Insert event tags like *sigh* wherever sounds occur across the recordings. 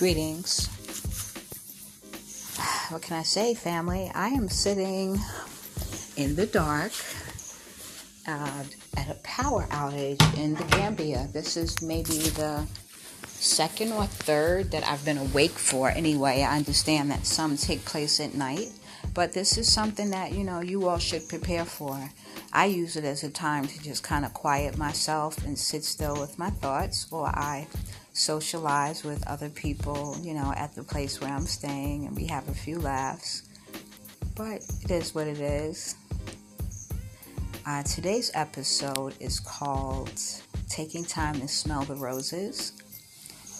Greetings. What can I say, family? I am sitting in the dark uh, at a power outage in the Gambia. This is maybe the second or third that I've been awake for. Anyway, I understand that some take place at night, but this is something that you know you all should prepare for. I use it as a time to just kind of quiet myself and sit still with my thoughts, or I socialize with other people, you know, at the place where I'm staying, and we have a few laughs. But it is what it is. Uh, today's episode is called Taking Time to Smell the Roses.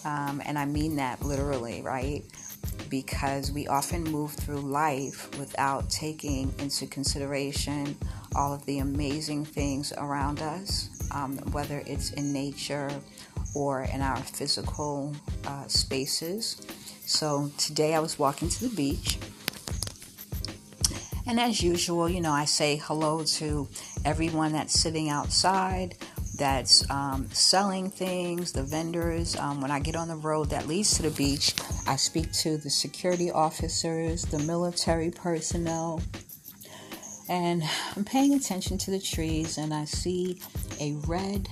Um, and I mean that literally, right? Because we often move through life without taking into consideration all of the amazing things around us, um, whether it's in nature or in our physical uh, spaces. So today I was walking to the beach. And as usual, you know, I say hello to everyone that's sitting outside, that's um, selling things, the vendors. Um, when I get on the road that leads to the beach, I speak to the security officers, the military personnel, and I'm paying attention to the trees, and I see a red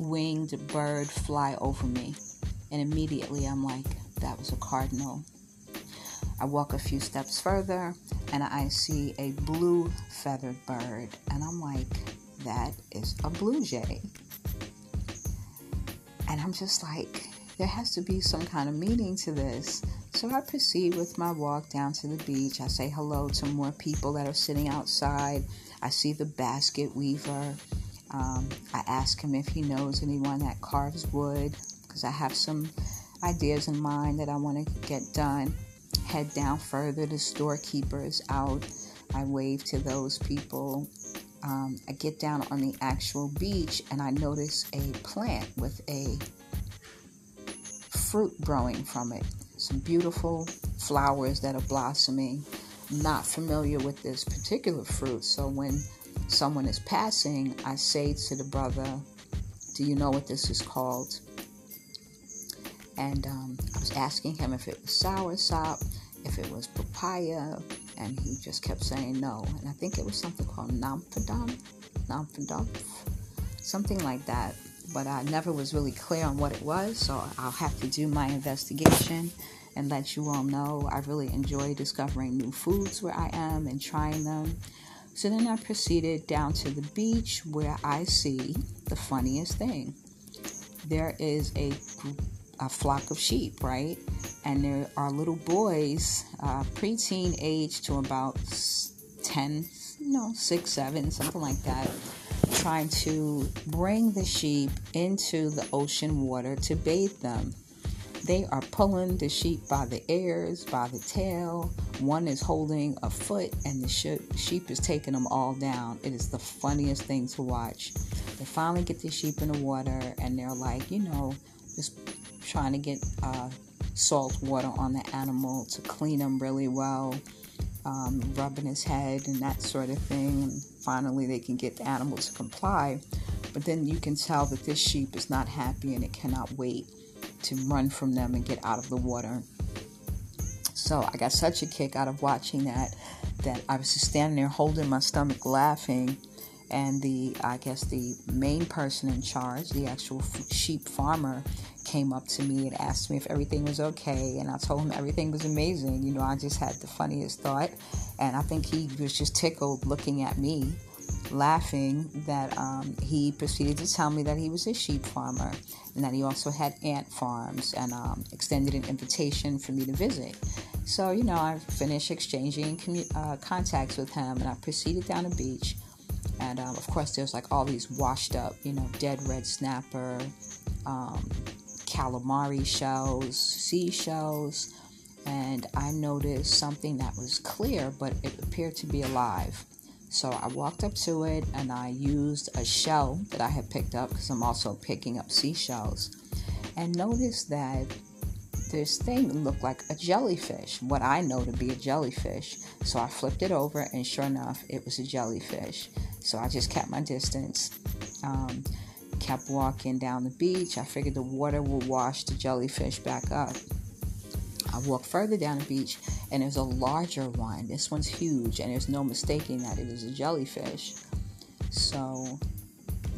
winged bird fly over me. And immediately I'm like, that was a cardinal. I walk a few steps further and I see a blue feathered bird. And I'm like, that is a blue jay. And I'm just like, there has to be some kind of meaning to this. So I proceed with my walk down to the beach. I say hello to more people that are sitting outside. I see the basket weaver. Um, I ask him if he knows anyone that carves wood because I have some ideas in mind that I want to get done. Head down further, the storekeeper is out. I wave to those people. Um, I get down on the actual beach and I notice a plant with a fruit growing from it. Some beautiful flowers that are blossoming. Not familiar with this particular fruit, so when someone is passing, I say to the brother, Do you know what this is called? And um, I was asking him if it was soursop, if it was papaya, and he just kept saying no. And I think it was something called nampadam, nampadam, something like that. But I never was really clear on what it was, so I'll have to do my investigation and let you all know. I really enjoy discovering new foods where I am and trying them. So then I proceeded down to the beach where I see the funniest thing. There is a a flock of sheep, right? And there are little boys, uh, preteen age to about 10, you know, 6, 7, something like that, trying to bring the sheep into the ocean water to bathe them. They are pulling the sheep by the ears, by the tail. One is holding a foot, and the sheep is taking them all down. It is the funniest thing to watch. They finally get the sheep in the water, and they're like, you know, just trying to get uh, salt water on the animal to clean him really well, um, rubbing his head and that sort of thing. And finally, they can get the animal to comply. But then you can tell that this sheep is not happy and it cannot wait to run from them and get out of the water. So I got such a kick out of watching that that I was just standing there holding my stomach laughing and the I guess the main person in charge, the actual sheep farmer, came up to me and asked me if everything was okay, and I told him everything was amazing. You know, I just had the funniest thought, and I think he was just tickled looking at me, laughing. That um, he proceeded to tell me that he was a sheep farmer and that he also had ant farms, and um, extended an invitation for me to visit. So, you know, I finished exchanging commu- uh, contacts with him, and I proceeded down the beach and um, of course there's like all these washed up you know dead red snapper um, calamari shells seashells and i noticed something that was clear but it appeared to be alive so i walked up to it and i used a shell that i had picked up because i'm also picking up seashells and noticed that this thing looked like a jellyfish, what I know to be a jellyfish. So I flipped it over, and sure enough, it was a jellyfish. So I just kept my distance, um, kept walking down the beach. I figured the water would wash the jellyfish back up. I walk further down the beach and there's a larger one. This one's huge and there's no mistaking that it is a jellyfish. So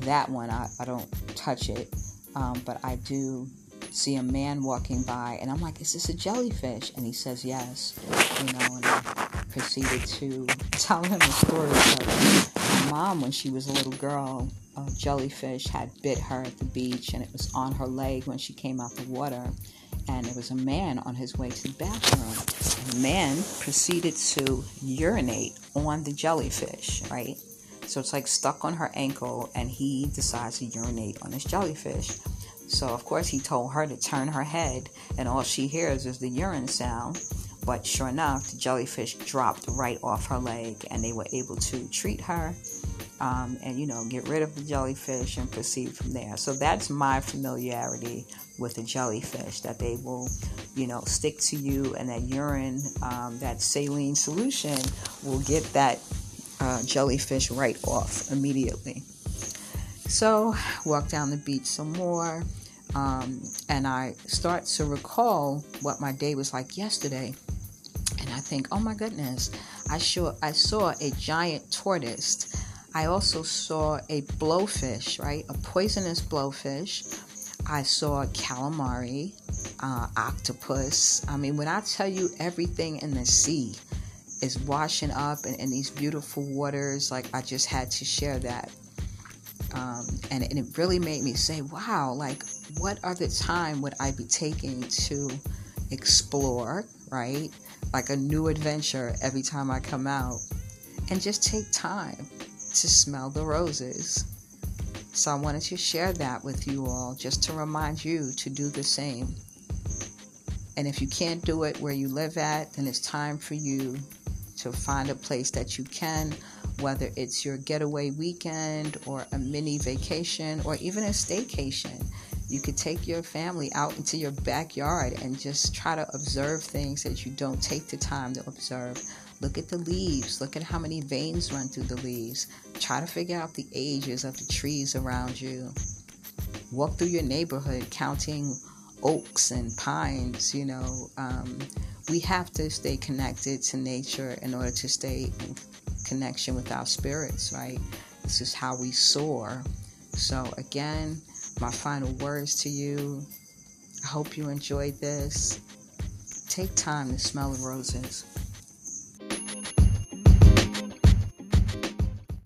that one, I, I don't touch it, um, but I do see a man walking by and I'm like, is this a jellyfish? And he says yes, you know, and I proceeded to *laughs* tell him the story mom when she was a little girl. A jellyfish had bit her at the beach and it was on her leg when she came out the water and there was a man on his way to the bathroom. And the man proceeded to urinate on the jellyfish, right? So it's like stuck on her ankle, and he decides to urinate on this jellyfish. So, of course, he told her to turn her head, and all she hears is the urine sound. But sure enough, the jellyfish dropped right off her leg, and they were able to treat her um, and, you know, get rid of the jellyfish and proceed from there. So, that's my familiarity with the jellyfish that they will, you know, stick to you, and that urine, um, that saline solution, will get that uh, jellyfish right off immediately. So, walk down the beach some more, um, and I start to recall what my day was like yesterday. Think, oh my goodness, I sure I saw a giant tortoise. I also saw a blowfish, right? A poisonous blowfish. I saw calamari, uh, octopus. I mean, when I tell you everything in the sea is washing up in, in these beautiful waters, like I just had to share that. Um, and, and, it really made me say, wow, like, what other time would I be taking to explore, right? Like a new adventure every time I come out. And just take time to smell the roses. So I wanted to share that with you all just to remind you to do the same. And if you can't do it where you live at, then it's time for you to find a place that you can, whether it's your getaway weekend or a mini vacation or even a staycation. You could take your family out into your backyard and just try to observe things that you don't take the time to observe. Look at the leaves. Look at how many veins run through the leaves. Try to figure out the ages of the trees around you. Walk through your neighborhood counting oaks and pines, you know. Um, we have to stay connected to nature in order to stay in connection with our spirits, right? This is how we soar. So, again, my final words to you I hope you enjoyed this. Take time to smell the roses.